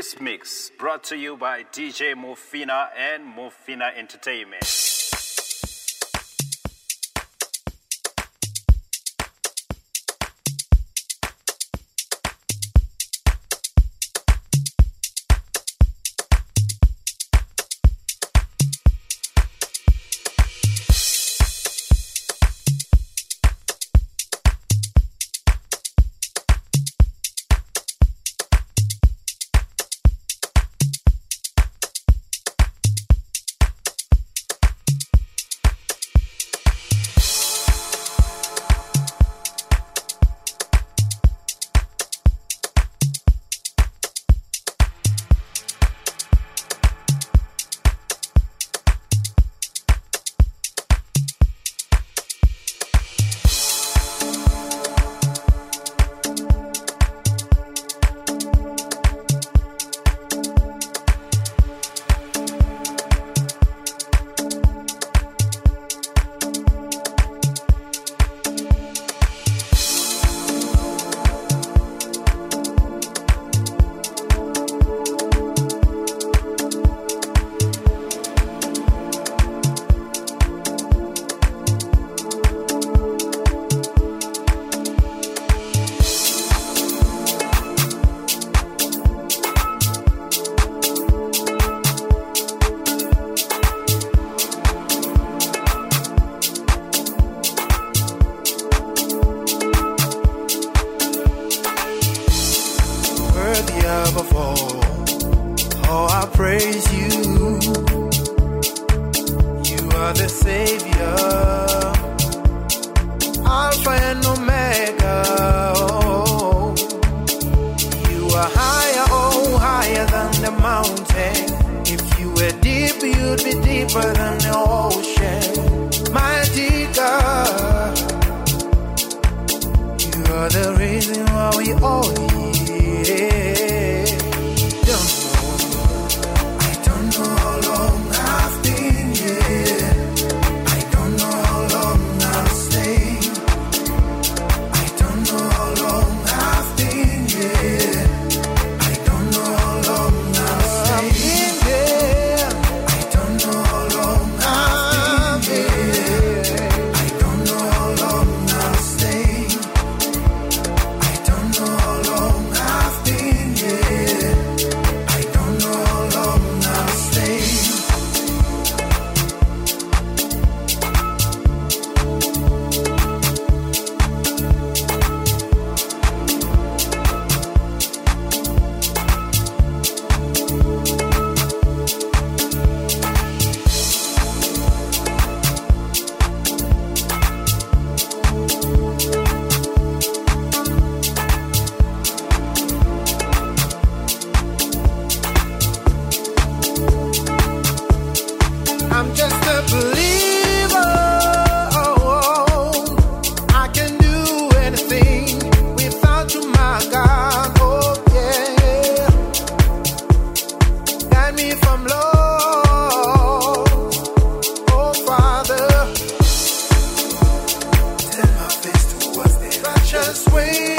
This mix brought to you by DJ Mofina and Mofina Entertainment. Are the Savior, Alpha and Omega. Oh, you are higher, oh, higher than the mountain. If you were deep, you'd be deeper than the ocean. this.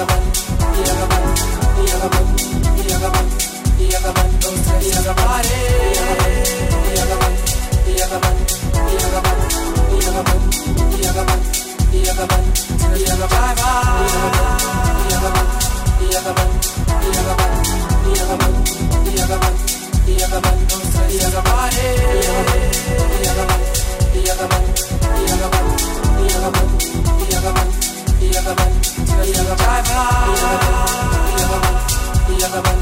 the other one, the other one, the other one, the other one. The other one, the other one, the other one, the other one.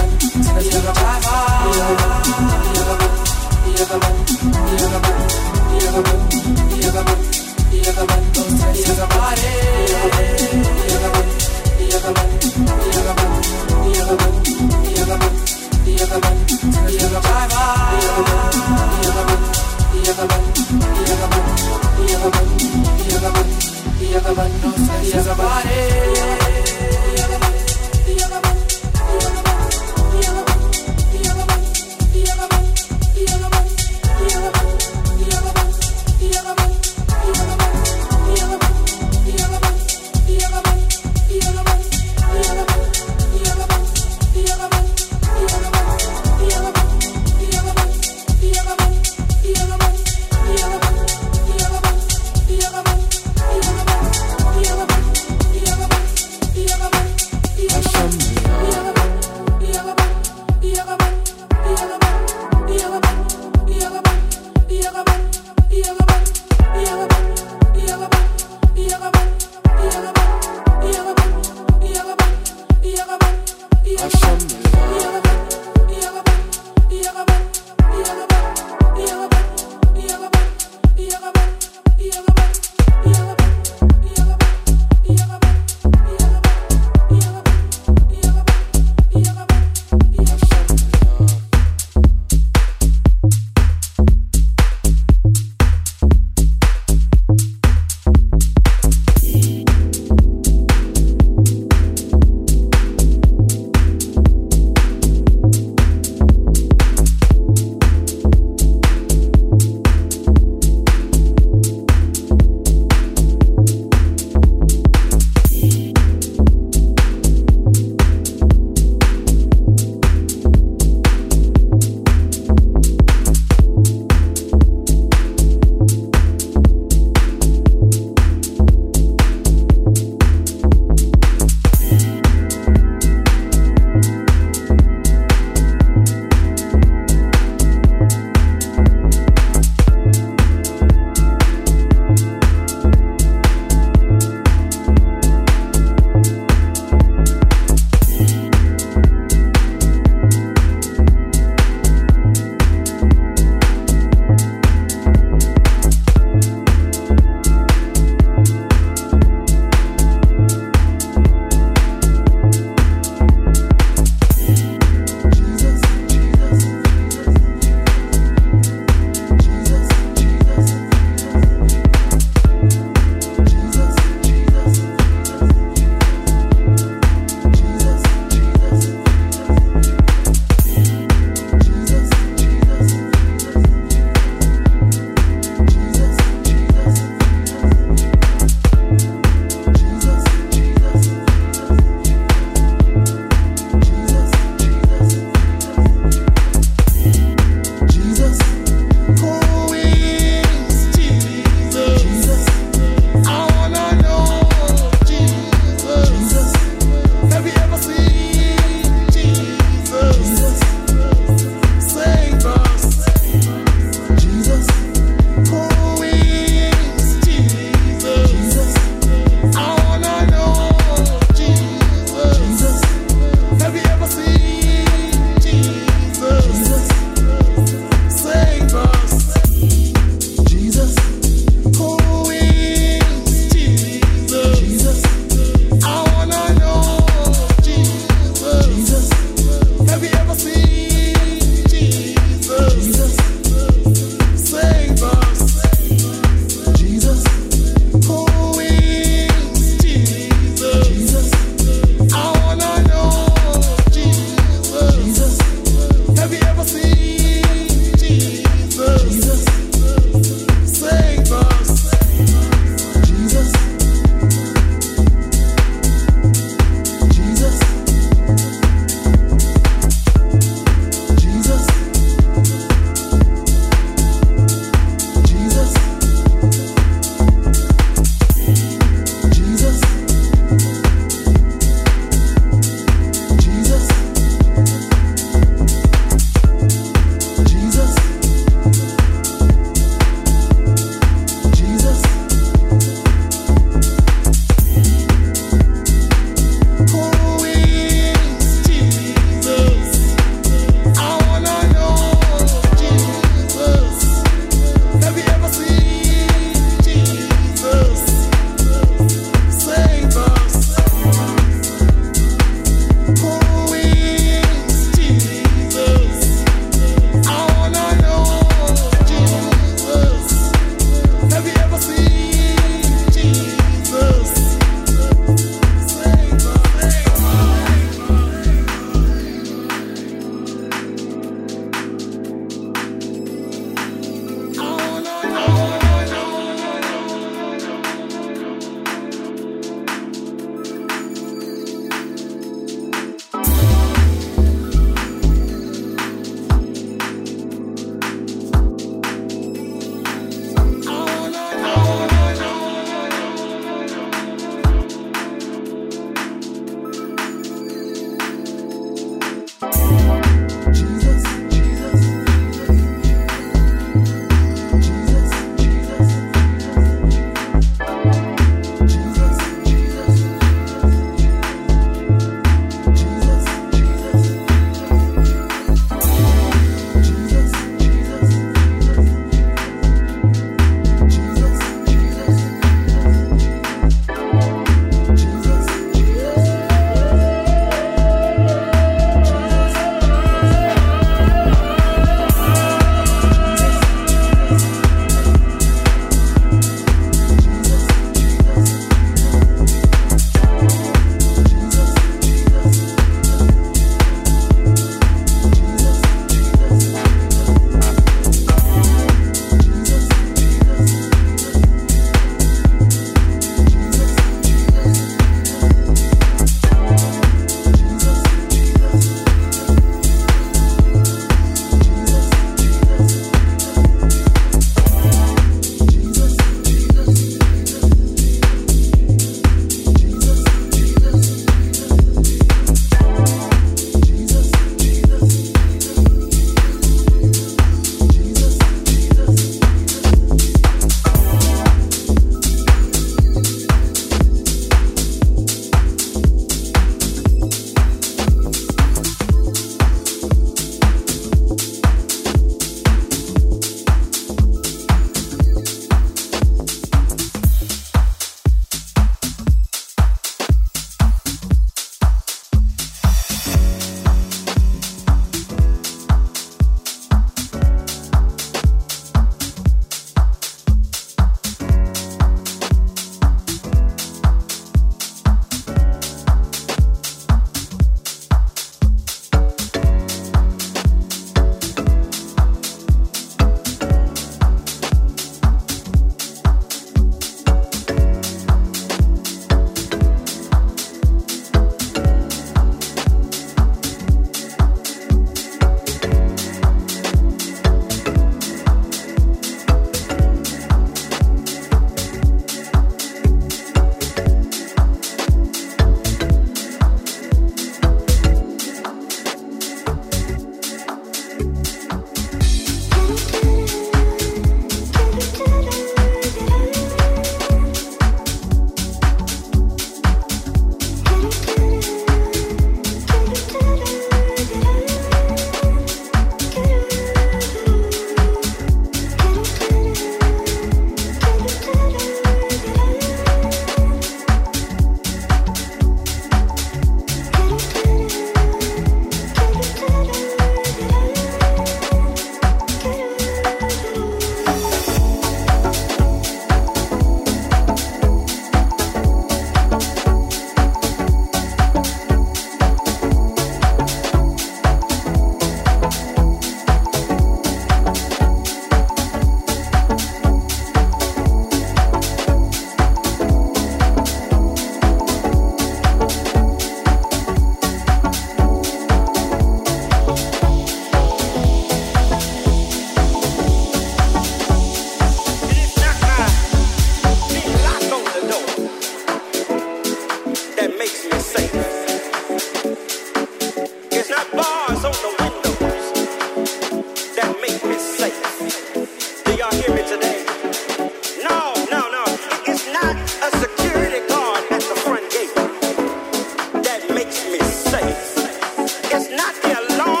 It's not their long.